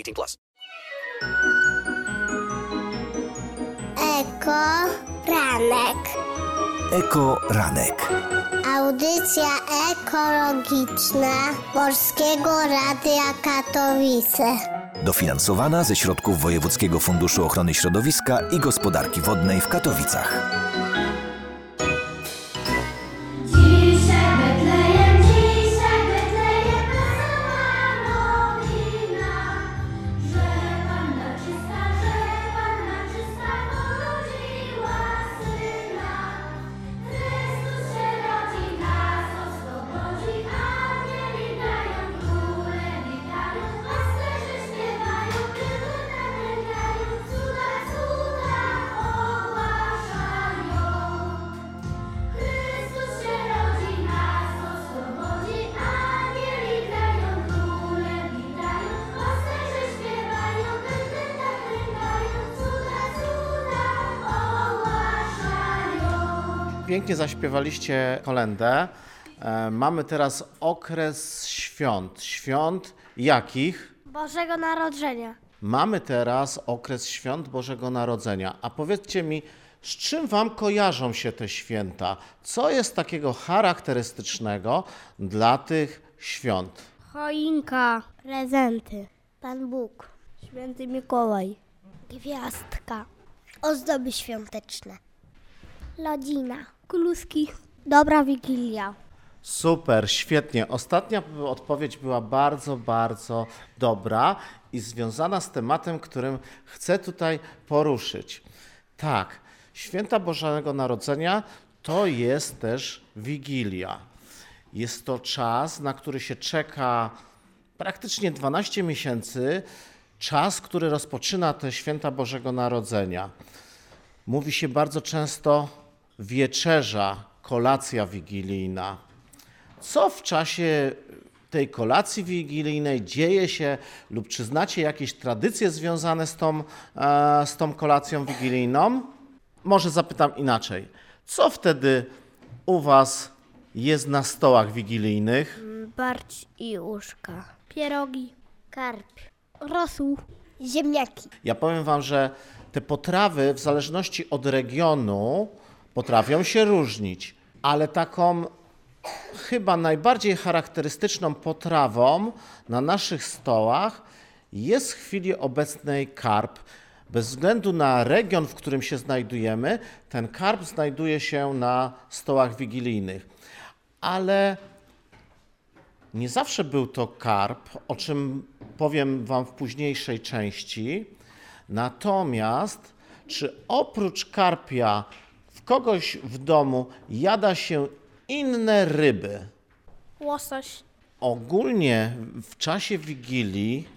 18 plus. Eko Ranek. Eko Ranek. Audycja ekologiczna Polskiego Radia Katowice. Dofinansowana ze środków Wojewódzkiego Funduszu Ochrony Środowiska i Gospodarki Wodnej w Katowicach. Pięknie zaśpiewaliście kolendę. E, mamy teraz okres świąt. Świąt jakich? Bożego Narodzenia. Mamy teraz okres świąt Bożego Narodzenia. A powiedzcie mi, z czym Wam kojarzą się te święta? Co jest takiego charakterystycznego dla tych świąt? Choinka. Prezenty. Pan Bóg. Święty Mikołaj. Gwiazdka. Ozdoby świąteczne. Lodzina. Kluski. Dobra Wigilia. Super, świetnie. Ostatnia odpowiedź była bardzo, bardzo dobra i związana z tematem, którym chcę tutaj poruszyć. Tak, święta Bożego Narodzenia to jest też Wigilia. Jest to czas, na który się czeka praktycznie 12 miesięcy, czas, który rozpoczyna te święta Bożego Narodzenia. Mówi się bardzo często wieczerza, kolacja wigilijna. Co w czasie tej kolacji wigilijnej dzieje się, lub czy znacie jakieś tradycje związane z tą, e, z tą kolacją wigilijną? Może zapytam inaczej. Co wtedy u Was jest na stołach wigilijnych? Barć i uszka. Pierogi. Karp. Rosół. Ziemniaki. Ja powiem Wam, że te potrawy w zależności od regionu potrafią się różnić, ale taką chyba najbardziej charakterystyczną potrawą na naszych stołach jest w chwili obecnej karp. Bez względu na region, w którym się znajdujemy, ten karp znajduje się na stołach wigilijnych. Ale nie zawsze był to karp, o czym powiem Wam w późniejszej części. Natomiast, czy oprócz karpia w kogoś w domu jada się inne ryby? Łosoś. Ogólnie w czasie Wigilii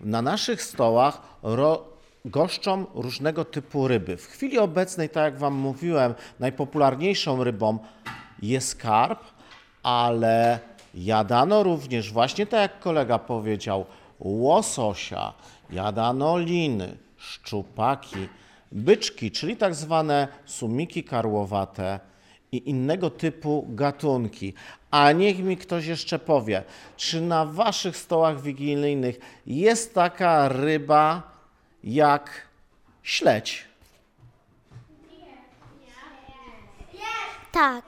na naszych stołach ro, goszczą różnego typu ryby. W chwili obecnej, tak jak Wam mówiłem, najpopularniejszą rybą jest karp, ale jadano również, właśnie tak jak kolega powiedział, łososia, jadano liny, szczupaki, byczki, czyli tak zwane sumiki karłowate i innego typu gatunki. A niech mi ktoś jeszcze powie, czy na waszych stołach wigilijnych jest taka ryba jak śledź? Tak.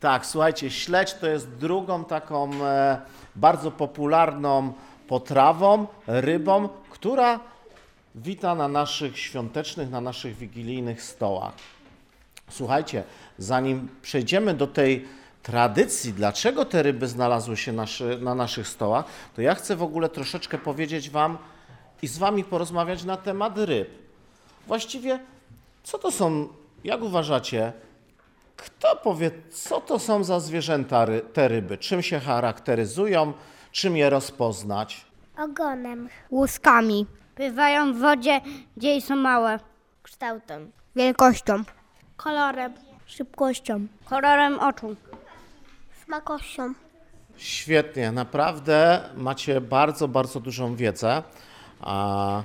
Tak, słuchajcie, śledź to jest drugą taką e, bardzo popularną potrawą, rybą, która wita na naszych świątecznych, na naszych wigilijnych stołach. Słuchajcie, zanim przejdziemy do tej tradycji, dlaczego te ryby znalazły się naszy, na naszych stołach, to ja chcę w ogóle troszeczkę powiedzieć Wam i z Wami porozmawiać na temat ryb. Właściwie, co to są, jak uważacie, kto powie, co to są za zwierzęta ry, te ryby? Czym się charakteryzują? Czym je rozpoznać? Ogonem. Łuskami. Bywają w wodzie, gdzie są małe. Kształtem. Wielkością. Kolorem. Szybkością. Kolorem oczu. Smakością. Świetnie, naprawdę macie bardzo, bardzo dużą wiedzę. A,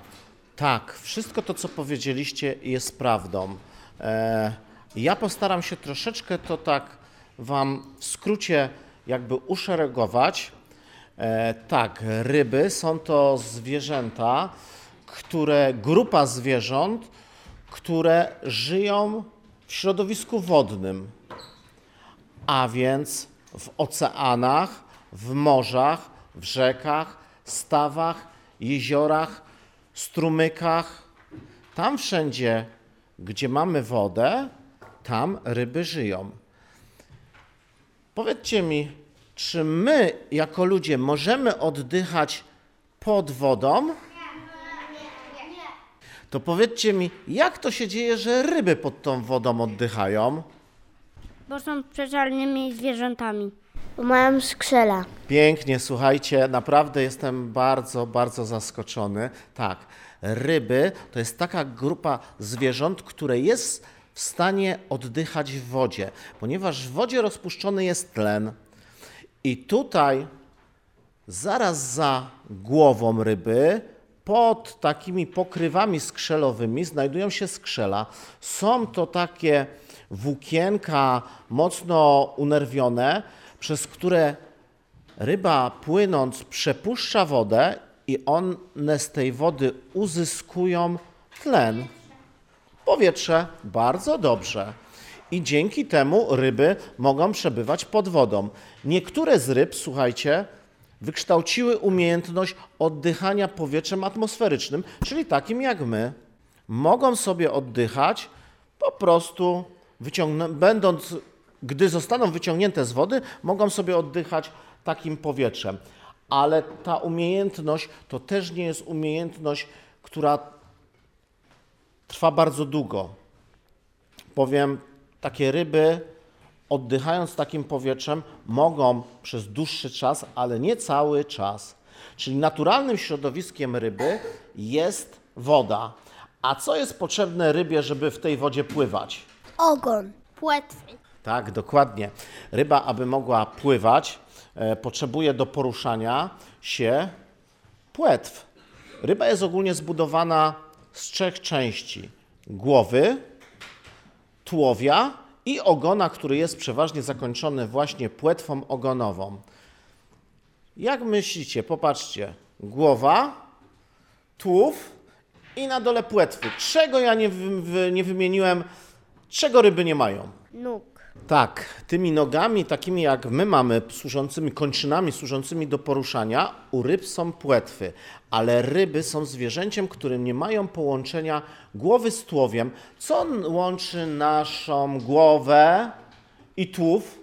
tak, wszystko to, co powiedzieliście, jest prawdą. E, ja postaram się troszeczkę to tak Wam w skrócie jakby uszeregować. E, tak, ryby są to zwierzęta, które, grupa zwierząt, które żyją w środowisku wodnym a więc w oceanach, w morzach, w rzekach, stawach, jeziorach, strumykach. Tam wszędzie, gdzie mamy wodę, tam ryby żyją. Powiedzcie mi, czy my jako ludzie możemy oddychać pod wodą? To powiedzcie mi, jak to się dzieje, że ryby pod tą wodą oddychają? Bo są przeczalnymi zwierzętami. Mają skrzela. Pięknie, słuchajcie, naprawdę jestem bardzo, bardzo zaskoczony. Tak, ryby to jest taka grupa zwierząt, które jest w stanie oddychać w wodzie, ponieważ w wodzie rozpuszczony jest tlen. I tutaj, zaraz za głową ryby, pod takimi pokrywami skrzelowymi znajdują się skrzela. Są to takie włókienka mocno unerwione, przez które ryba płynąc przepuszcza wodę i one z tej wody uzyskują tlen. Powietrze bardzo dobrze. I dzięki temu ryby mogą przebywać pod wodą. Niektóre z ryb, słuchajcie, wykształciły umiejętność oddychania powietrzem atmosferycznym, czyli takim jak my. Mogą sobie oddychać po prostu będąc, gdy zostaną wyciągnięte z wody, mogą sobie oddychać takim powietrzem. Ale ta umiejętność to też nie jest umiejętność, która trwa bardzo długo. Powiem, takie ryby, oddychając takim powietrzem, mogą przez dłuższy czas, ale nie cały czas. Czyli naturalnym środowiskiem ryby jest woda. A co jest potrzebne rybie, żeby w tej wodzie pływać? Ogon. Płetwy. Tak, dokładnie. Ryba, aby mogła pływać, e, potrzebuje do poruszania się płetw. Ryba jest ogólnie zbudowana z trzech części: głowy, tułowia i ogona, który jest przeważnie zakończony właśnie płetwą ogonową. Jak myślicie? Popatrzcie. Głowa, tułów i na dole płetwy. Czego ja nie, wy, nie wymieniłem? Czego ryby nie mają? Nóg. Tak, tymi nogami, takimi jak my mamy, służącymi kończynami, służącymi do poruszania, u ryb są płetwy, ale ryby są zwierzęciem, które nie mają połączenia głowy z tułowiem. Co łączy naszą głowę i tułów?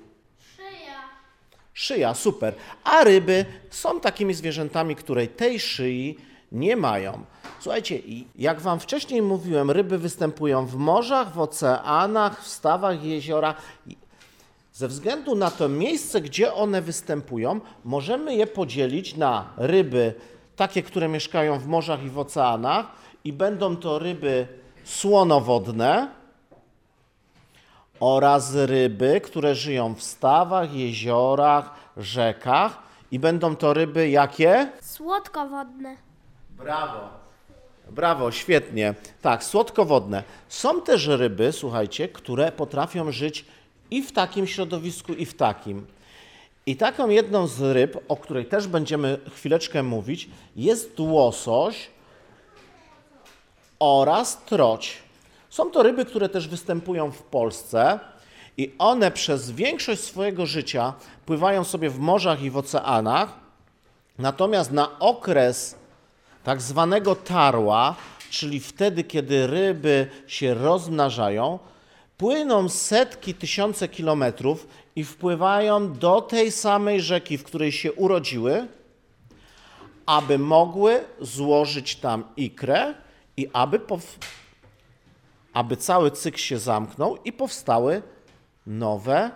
Szyja, super. A ryby są takimi zwierzętami, które tej szyi nie mają. Słuchajcie, jak Wam wcześniej mówiłem, ryby występują w morzach, w oceanach, w stawach, jeziorach. I Ze względu na to miejsce, gdzie one występują, możemy je podzielić na ryby takie, które mieszkają w morzach i w oceanach i będą to ryby słonowodne oraz ryby, które żyją w stawach, jeziorach, rzekach i będą to ryby jakie? Słodkowodne. Brawo. Brawo, świetnie. Tak, słodkowodne. Są też ryby, słuchajcie, które potrafią żyć i w takim środowisku, i w takim. I taką jedną z ryb, o której też będziemy chwileczkę mówić, jest łosoś oraz troć. Są to ryby, które też występują w Polsce i one przez większość swojego życia pływają sobie w morzach i w oceanach, Natomiast na okres tak zwanego tarła, czyli wtedy, kiedy ryby się rozmnażają, płyną setki, tysiące kilometrów i wpływają do tej samej rzeki, w której się urodziły, aby mogły złożyć tam ikrę i aby, aby cały cykl się zamknął i powstały nowe,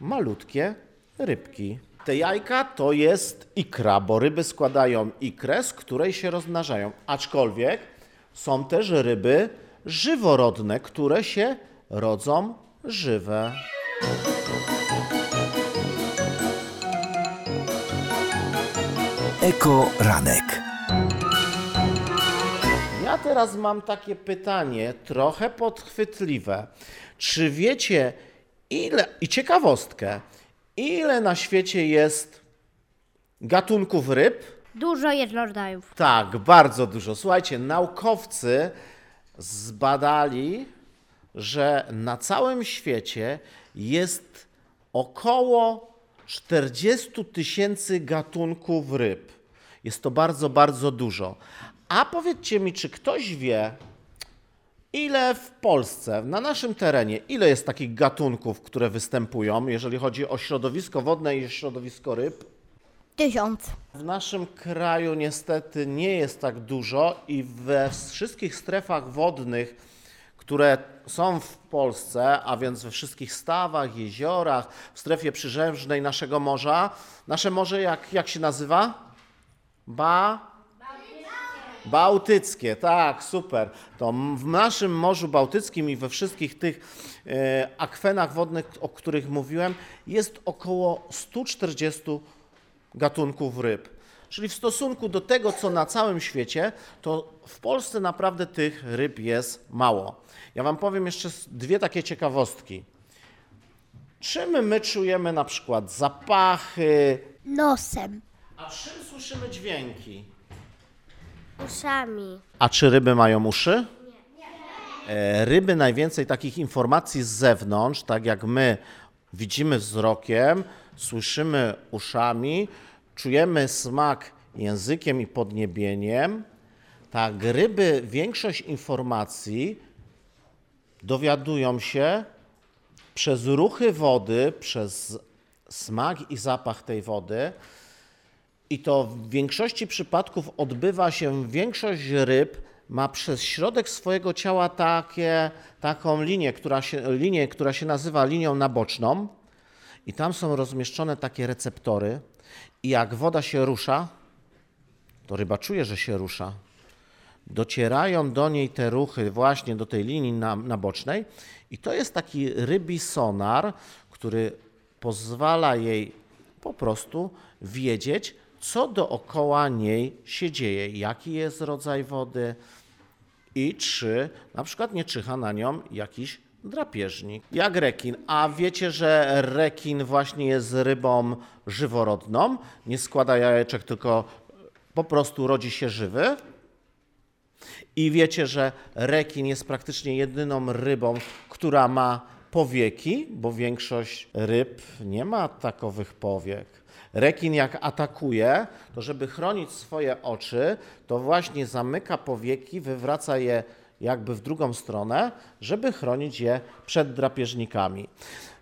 malutkie rybki. Te jajka to jest ikra, bo ryby składają ikrę, z której się rozmnażają. Aczkolwiek są też ryby żyworodne, które się rodzą żywe. Eko Ranek. Ja teraz mam takie pytanie, trochę podchwytliwe. Czy wiecie, ile, i ciekawostkę, ile na świecie jest gatunków ryb? Dużo jest rodzajów. Tak, bardzo dużo. Słuchajcie, naukowcy zbadali, że na całym świecie jest około 40 tysięcy gatunków ryb. Jest to bardzo, bardzo dużo. A powiedzcie mi, czy ktoś wie, ile w Polsce, na naszym terenie, ile jest takich gatunków, które występują, jeżeli chodzi o środowisko wodne i środowisko ryb? Tysiąc. W naszym kraju niestety nie jest tak dużo i we wszystkich strefach wodnych, które są w Polsce, a więc we wszystkich stawach, jeziorach, w strefie przybrzeżnej naszego morza, nasze morze jak, jak się nazywa? Ba? Bałtyckie, tak, super. To w naszym Morzu Bałtyckim i we wszystkich tych e, akwenach wodnych, o których mówiłem, jest około 140 gatunków ryb. Czyli w stosunku do tego, co na całym świecie, to w Polsce naprawdę tych ryb jest mało. Ja Wam powiem jeszcze dwie takie ciekawostki. Czym my czujemy na przykład zapachy, Nosem. A czym słyszymy dźwięki? Uszami. A czy ryby mają uszy? Nie. Ryby najwięcej takich informacji z zewnątrz, tak jak my widzimy wzrokiem, słyszymy uszami, czujemy smak językiem i podniebieniem. Tak, ryby większość informacji dowiadują się przez ruchy wody, przez smak i zapach tej wody. I to w większości przypadków odbywa się, większość ryb ma przez środek swojego ciała takie, taką linię która, się, linię, która się nazywa linią naboczną. I tam są rozmieszczone takie receptory. I jak woda się rusza, to ryba czuje, że się rusza. Docierają do niej te ruchy właśnie do tej linii na, nabocznej i to jest taki rybi sonar, który pozwala jej po prostu wiedzieć, co dookoła niej się dzieje, jaki jest rodzaj wody i czy na przykład nie czyha na nią jakiś drapieżnik, jak rekin. A wiecie, że rekin właśnie jest rybą żyworodną, nie składa jajeczek, tylko po prostu rodzi się żywy? I wiecie, że rekin jest praktycznie jedyną rybą, która ma powieki, bo większość ryb nie ma takowych powiek. Rekin jak atakuje, to żeby chronić swoje oczy, to właśnie zamyka powieki, wywraca je jakby w drugą stronę, żeby chronić je przed drapieżnikami.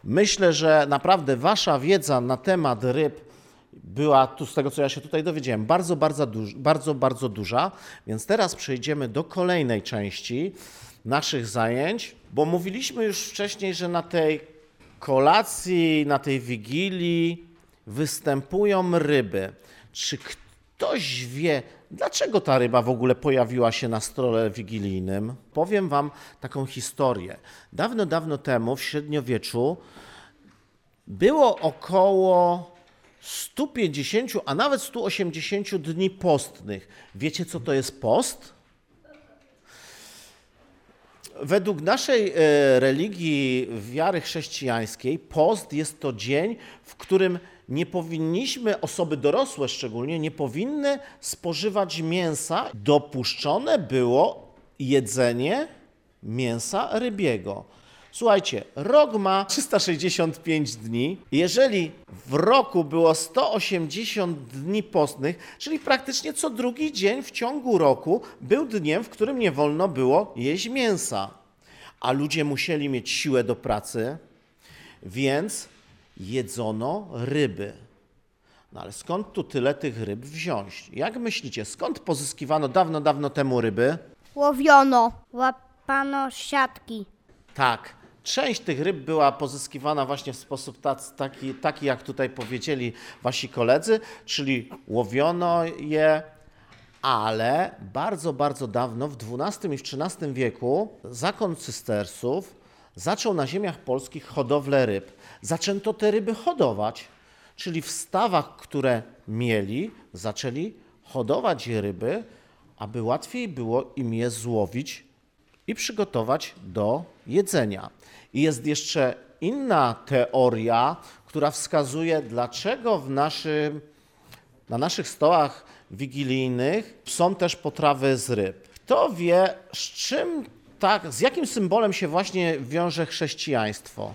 Myślę, że naprawdę wasza wiedza na temat ryb była tu, z tego co ja się tutaj dowiedziałem, bardzo, bardzo, duż, bardzo, bardzo duża. Więc teraz przejdziemy do kolejnej części naszych zajęć, bo mówiliśmy już wcześniej, że na tej kolacji, na tej wigilii występują ryby. Czy ktoś wie, dlaczego ta ryba w ogóle pojawiła się na stole wigilijnym? Powiem Wam taką historię. Dawno, dawno temu, w średniowieczu, było około 150, a nawet 180 dni postnych. Wiecie, co to jest post? Według naszej e, religii, wiary chrześcijańskiej, post jest to dzień, w którym nie powinniśmy, osoby dorosłe szczególnie, nie powinny spożywać mięsa. Dopuszczone było jedzenie mięsa rybiego. Słuchajcie, rok ma 365 dni. Jeżeli w roku było 180 dni postnych, czyli praktycznie co drugi dzień w ciągu roku był dniem, w którym nie wolno było jeść mięsa. A ludzie musieli mieć siłę do pracy, więc jedzono ryby. No ale skąd tu tyle tych ryb wziąć? Jak myślicie, skąd pozyskiwano dawno, dawno temu ryby? Łowiono. Łapano siatki. Tak. Część tych ryb była pozyskiwana właśnie w sposób taki, taki, jak tutaj powiedzieli wasi koledzy, czyli łowiono je, ale bardzo, bardzo dawno, w XII i w XIII wieku, zakon cystersów zaczął na ziemiach polskich hodowlę ryb. Zaczęto te ryby hodować, czyli w stawach, które mieli, zaczęli hodować ryby, aby łatwiej było im je złowić i przygotować do jedzenia. I jest jeszcze inna teoria, która wskazuje, dlaczego w naszym, na naszych stołach wigilijnych są też potrawy z ryb. Kto wie, z czym tak, z jakim symbolem się właśnie wiąże chrześcijaństwo?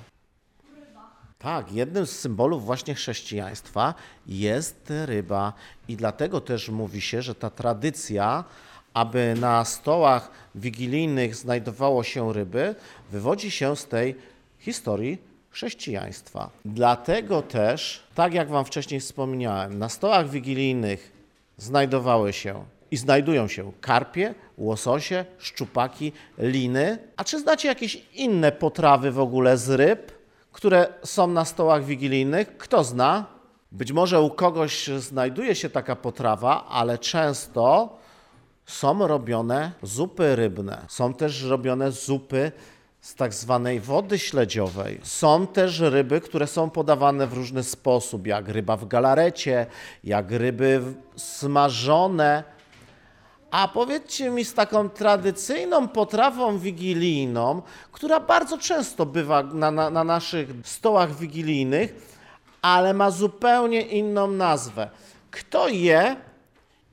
Tak, jednym z symbolów właśnie chrześcijaństwa jest ryba i dlatego też mówi się, że ta tradycja, aby na stołach wigilijnych znajdowało się ryby, wywodzi się z tej historii chrześcijaństwa. Dlatego też, tak jak Wam wcześniej wspomniałem, na stołach wigilijnych znajdowały się i znajdują się karpie, łososie, szczupaki, liny. A czy znacie jakieś inne potrawy w ogóle z ryb? Które są na stołach wigilijnych. Kto zna? Być może u kogoś znajduje się taka potrawa, ale często są robione zupy rybne. Są też robione zupy z tak zwanej wody śledziowej. Są też ryby, które są podawane w różny sposób, jak ryba w galarecie, jak ryby smażone. A powiedzcie mi z taką tradycyjną potrawą wigilijną, która bardzo często bywa na, na, na naszych stołach wigilijnych, ale ma zupełnie inną nazwę. Kto je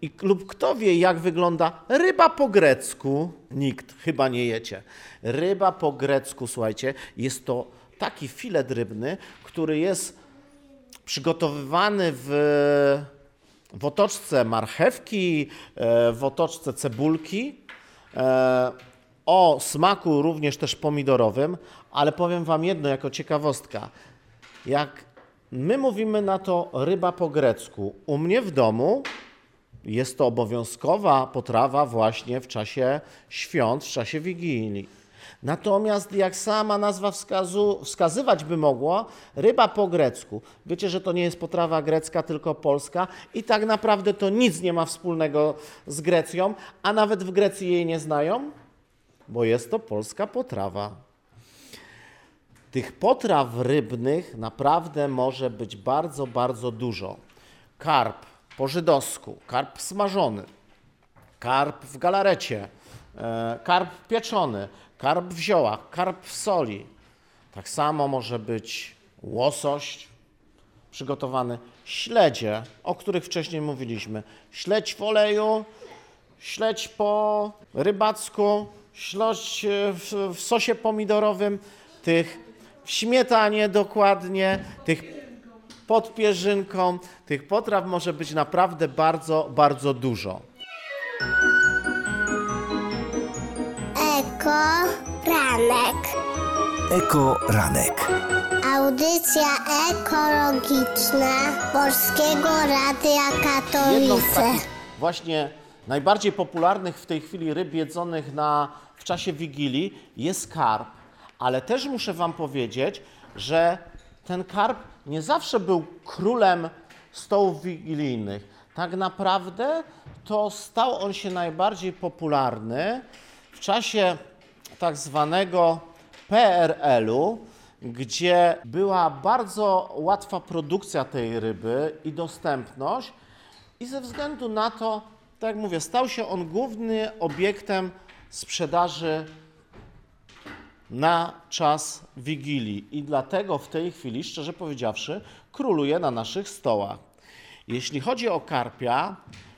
i, lub kto wie, jak wygląda ryba po grecku? Nikt, chyba nie jecie. Ryba po grecku, słuchajcie, jest to taki filet rybny, który jest przygotowywany w, w otoczce marchewki, e, w otoczce cebulki, e, o smaku również też pomidorowym, ale powiem Wam jedno jako ciekawostka. Jak my mówimy na to ryba po grecku, u mnie w domu jest to obowiązkowa potrawa właśnie w czasie świąt, w czasie Wigilii. Natomiast jak sama nazwa wskazu, wskazywać by mogła, ryba po grecku. Wiecie, że to nie jest potrawa grecka, tylko polska i tak naprawdę to nic nie ma wspólnego z Grecją, a nawet w Grecji jej nie znają, bo jest to polska potrawa. Tych potraw rybnych naprawdę może być bardzo, bardzo dużo. Karp po żydowsku, karp smażony, karp w galarecie, e, karp pieczony, karp w ziołach, karp w soli. Tak samo może być łosoś przygotowany, śledzie, o których wcześniej mówiliśmy. Śledź w oleju, śledź po rybacku, śledź w, w sosie pomidorowym, tych w śmietanie dokładnie, tych pod pierzynką. Tych potraw może być naprawdę bardzo, bardzo dużo. Eko Ranek. Eko Ranek. Audycja ekologiczna Polskiego Radia Jedną z Katowice. właśnie najbardziej popularnych w tej chwili ryb jedzonych na, w czasie Wigilii jest karp. Ale też muszę Wam powiedzieć, że ten karp nie zawsze był królem stołów wigilijnych. Tak naprawdę to stał on się najbardziej popularny w czasie tak zwanego PRL-u, gdzie była bardzo łatwa produkcja tej ryby i dostępność, i ze względu na to, tak jak mówię, stał się on głównym obiektem sprzedaży na czas Wigilii i dlatego w tej chwili, szczerze powiedziawszy, króluje na naszych stołach. Jeśli chodzi o karpia,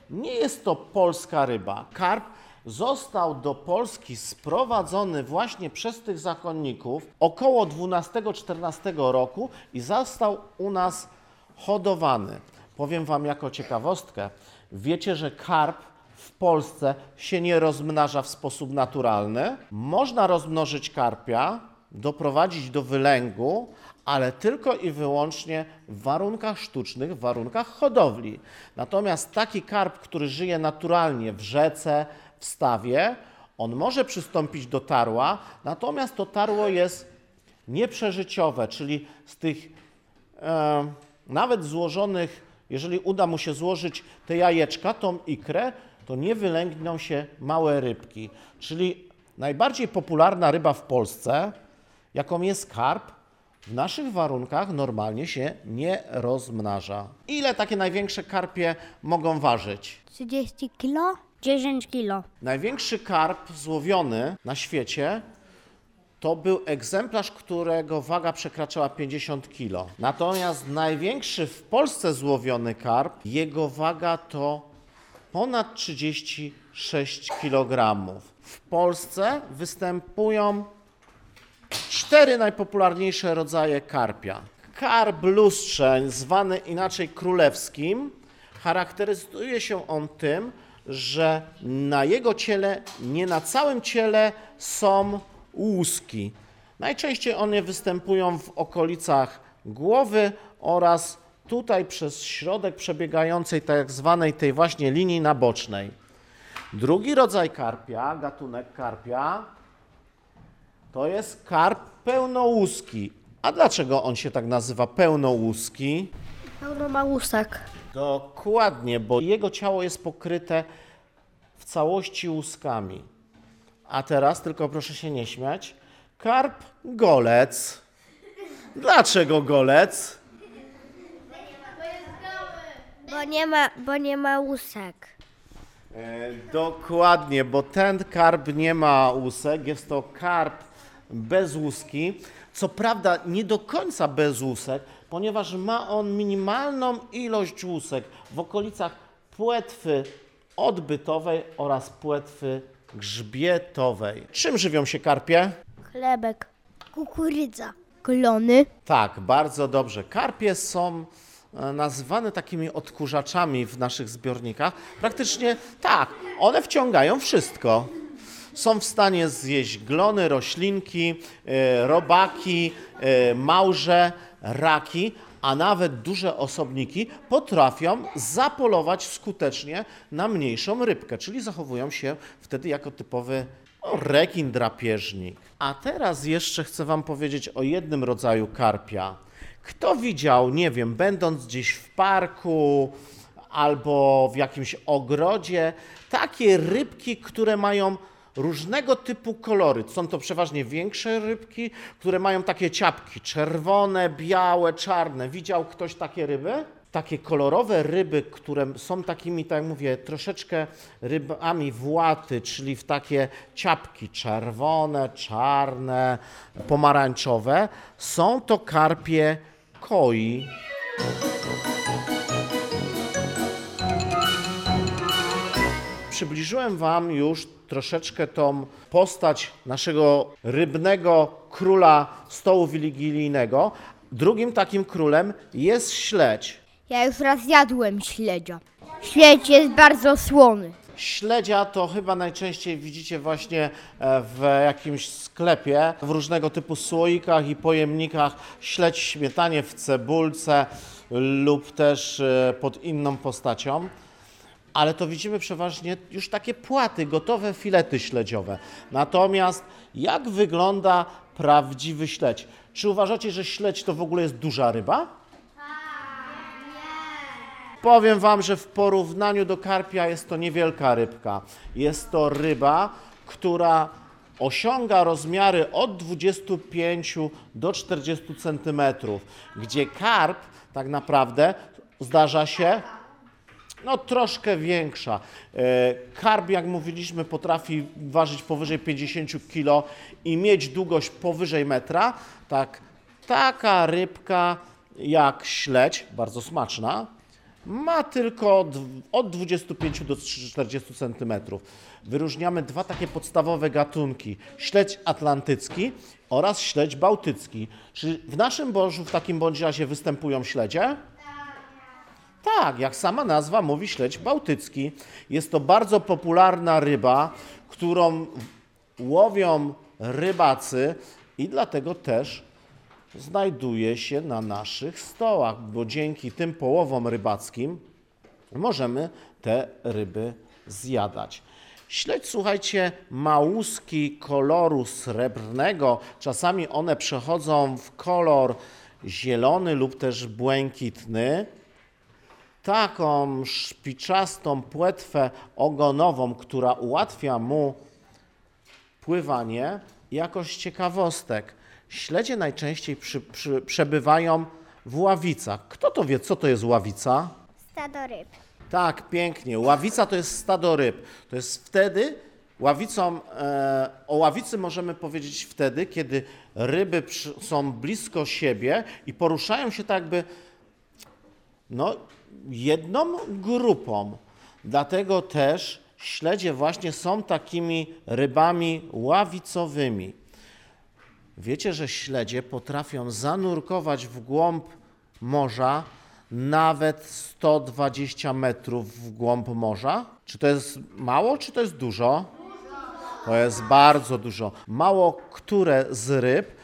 nie jest to polska ryba. Karp został do Polski sprowadzony właśnie przez tych zakonników około 12-14 roku i został u nas hodowany. Powiem Wam jako ciekawostkę, wiecie, że karp w Polsce się nie rozmnaża w sposób naturalny. Można rozmnożyć karpia, doprowadzić do wylęgu, ale tylko i wyłącznie w warunkach sztucznych, w warunkach hodowli. Natomiast taki karp, który żyje naturalnie w rzece, w stawie, on może przystąpić do tarła, natomiast to tarło jest nieprzeżyciowe, czyli z tych e, nawet złożonych, jeżeli uda mu się złożyć te jajeczka, tą ikrę, to nie wylęgną się małe rybki. Czyli najbardziej popularna ryba w Polsce, jaką jest karp, w naszych warunkach normalnie się nie rozmnaża. Ile takie największe karpie mogą ważyć? 30 kilo? 10 kilo. Największy karp złowiony na świecie to był egzemplarz, którego waga przekraczała 50 kg. Natomiast największy w Polsce złowiony karp, jego waga to ponad 36 kg. W Polsce występują cztery najpopularniejsze rodzaje karpia. Karp lustrzeń, zwany inaczej królewskim, charakteryzuje się on tym, że na jego ciele, nie na całym ciele są łuski. Najczęściej one występują w okolicach głowy oraz tutaj przez środek przebiegającej tak zwanej tej właśnie linii nabocznej. Drugi rodzaj karpia, gatunek karpia, to jest karp pełnołuski. A dlaczego on się tak nazywa pełnołuski? Pełno ma łusek. Dokładnie, bo jego ciało jest pokryte w całości łuskami. A teraz, tylko proszę się nie śmiać, karp golec. Dlaczego golec? Bo nie ma, bo nie ma łusek. E, dokładnie, bo ten karp nie ma łusek, jest to karp bez łuski. Co prawda nie do końca bez łusek, ponieważ ma on minimalną ilość łusek w okolicach płetwy odbytowej oraz płetwy grzbietowej. Czym żywią się karpie? Chlebek. Kukurydza. Klony. Tak, bardzo dobrze. Karpie są e, nazywane takimi odkurzaczami w naszych zbiornikach. Praktycznie tak, one wciągają wszystko. Są w stanie zjeść glony, roślinki, e, robaki, e, małże, raki, a nawet duże osobniki potrafią zapolować skutecznie na mniejszą rybkę, czyli zachowują się wtedy jako typowy no, rekin drapieżnik. A teraz jeszcze chcę Wam powiedzieć o jednym rodzaju karpia. Kto widział, nie wiem, będąc gdzieś w parku albo w jakimś ogrodzie, takie rybki, które mają różnego typu kolory. Są to przeważnie większe rybki, które mają takie ciapki czerwone, białe, czarne. Widział ktoś takie ryby? Takie kolorowe ryby, które są takimi, tak jak mówię, troszeczkę rybami właty, czyli w takie ciapki czerwone, czarne, pomarańczowe, są to karpie koi. Przybliżyłem Wam już troszeczkę tą postać naszego rybnego króla stołu wigilijnego. Drugim takim królem jest śledź. Ja już raz jadłem śledzia. Śledź jest bardzo słony. Śledzia to chyba najczęściej widzicie właśnie e, w jakimś sklepie, w różnego typu słoikach i pojemnikach. Śledź śmietanie, w cebulce lub też e, pod inną postacią. Ale to widzimy przeważnie już takie płaty, gotowe filety śledziowe. Natomiast jak wygląda prawdziwy śledź? Czy uważacie, że śledź to w ogóle jest duża ryba? Powiem Wam, że w porównaniu do karpia jest to niewielka rybka. Jest to ryba, która osiąga rozmiary od 25 do 40 cm, gdzie karp tak naprawdę zdarza się no troszkę większa. E, Karp, jak mówiliśmy, potrafi ważyć powyżej 50 kg i mieć długość powyżej metra. Tak, taka rybka jak śledź, bardzo smaczna, ma tylko od, od 25 do 40 cm. Wyróżniamy dwa takie podstawowe gatunki: śledź atlantycki oraz śledź bałtycki. Czy w naszym morzu w takim bądź razie występują śledzie? Tak, jak sama nazwa mówi, śledź bałtycki. Jest to bardzo popularna ryba, którą łowią rybacy i dlatego też znajduje się na naszych stołach, bo dzięki tym połowom rybackim możemy te ryby zjadać. Śledź, słuchajcie, ma łuski koloru srebrnego. Czasami one przechodzą w kolor zielony lub też błękitny. Taką szpiczastą płetwę ogonową, która ułatwia mu pływanie. Jakoś ciekawostek. Śledzie najczęściej przy, przy, przebywają w ławicach. Kto to wie, co to jest ławica? Stado ryb. Tak, pięknie. Ławica to jest stado ryb. To jest wtedy, ławicą, e, o ławicy możemy powiedzieć wtedy, kiedy ryby przy, są blisko siebie i poruszają się tak jakby no, jedną grupą. Dlatego też śledzie właśnie są takimi rybami ławicowymi. Wiecie, że śledzie potrafią zanurkować w głąb morza nawet 120 metrów w głąb morza? Czy to jest mało, czy to jest dużo? To jest bardzo dużo. Mało które z ryb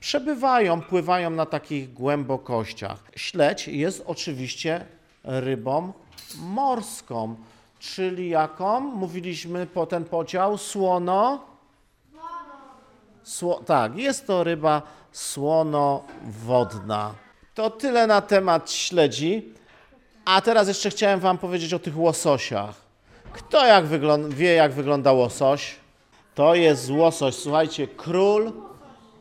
przebywają, pływają na takich głębokościach. Śledź jest oczywiście rybą morską, czyli jaką? Mówiliśmy po ten podział słono. Sło, tak, jest to ryba słonowodna. To tyle na temat śledzi. A teraz jeszcze chciałem Wam powiedzieć o tych łososiach. Kto jak wie, jak wygląda łosoś? To jest łosoś, słuchajcie, król,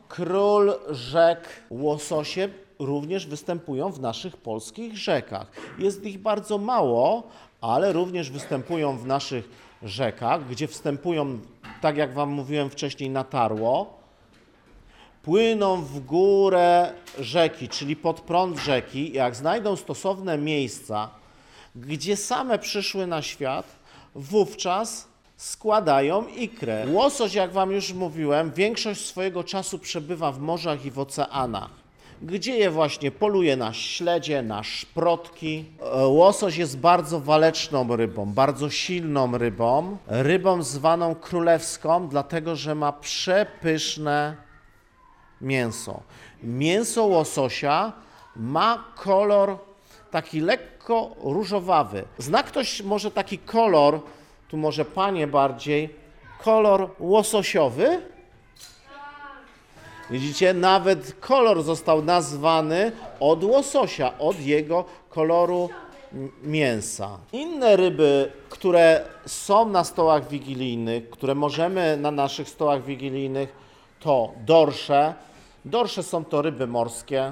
król rzek. Łososie również występują w naszych polskich rzekach. Jest ich bardzo mało, ale również występują w naszych rzekach, gdzie wstępują, tak jak Wam mówiłem wcześniej, na tarło płyną w górę rzeki, czyli pod prąd rzeki, jak znajdą stosowne miejsca, gdzie same przyszły na świat, wówczas składają ikrę. Łosoś, jak Wam już mówiłem, większość swojego czasu przebywa w morzach i w oceanach, gdzie je właśnie poluje na śledzie, na szprotki. E, Łosoś jest bardzo waleczną rybą, bardzo silną rybą, rybą zwaną królewską, dlatego że ma przepyszne mięso. Mięso łososia ma kolor taki lekko różowawy. Zna ktoś może taki kolor, tu może panie bardziej, kolor łososiowy? Widzicie, nawet kolor został nazwany od łososia, od jego koloru mięsa. Inne ryby, które są na stołach wigilijnych, które możemy na naszych stołach wigilijnych, to dorsze. Dorsze są to ryby morskie,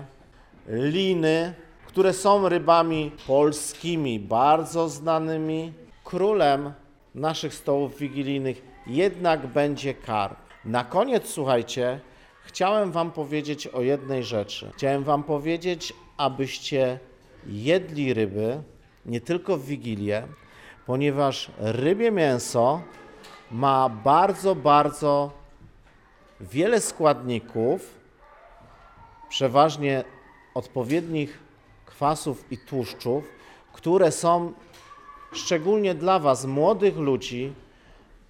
liny, które są rybami polskimi, bardzo znanymi. Królem naszych stołów wigilijnych jednak będzie karp. Na koniec, słuchajcie, chciałem Wam powiedzieć o jednej rzeczy. Chciałem Wam powiedzieć, abyście jedli ryby nie tylko w Wigilię, ponieważ rybie mięso ma bardzo, bardzo wiele składników, przeważnie odpowiednich kwasów i tłuszczów, które są szczególnie dla Was, młodych ludzi,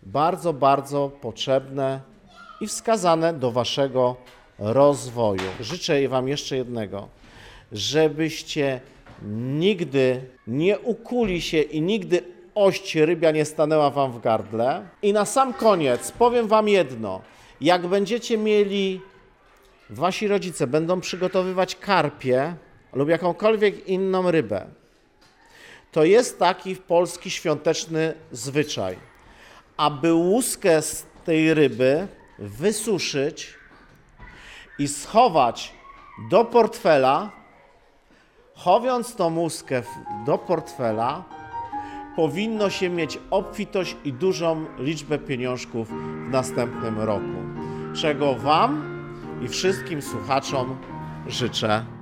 bardzo, bardzo potrzebne i wskazane do Waszego rozwoju. Życzę Wam jeszcze jednego, żebyście nigdy nie ukuli się i nigdy ość rybia nie stanęła Wam w gardle. I na sam koniec powiem Wam jedno. Jak będziecie mieli, Wasi rodzice będą przygotowywać karpie lub jakąkolwiek inną rybę, to jest taki polski świąteczny zwyczaj, aby łuskę z tej ryby wysuszyć i schować do portfela, chowiąc tą łuskę do portfela, powinno się mieć obfitość i dużą liczbę pieniążków w następnym roku. Czego Wam i wszystkim słuchaczom życzę.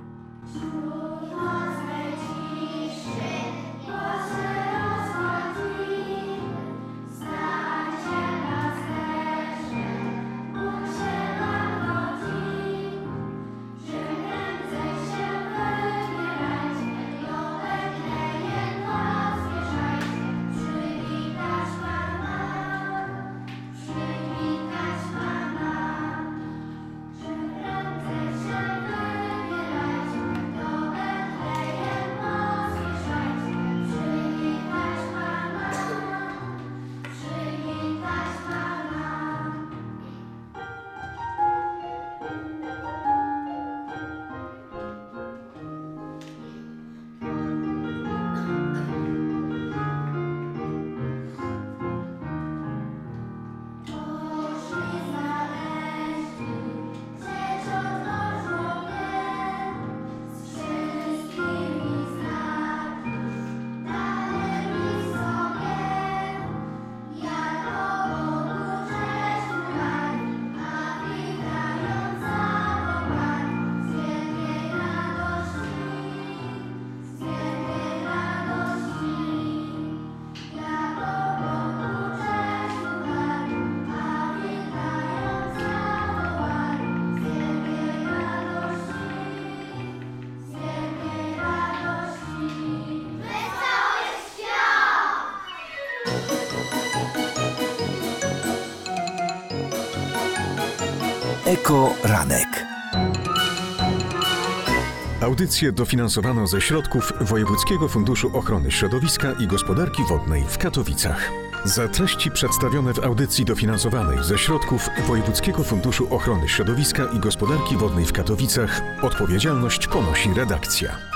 Eko Ranek. Audycję dofinansowano ze środków Wojewódzkiego Funduszu Ochrony Środowiska i Gospodarki Wodnej w Katowicach. Za treści przedstawione w audycji dofinansowanej ze środków Wojewódzkiego Funduszu Ochrony Środowiska i Gospodarki Wodnej w Katowicach odpowiedzialność ponosi redakcja.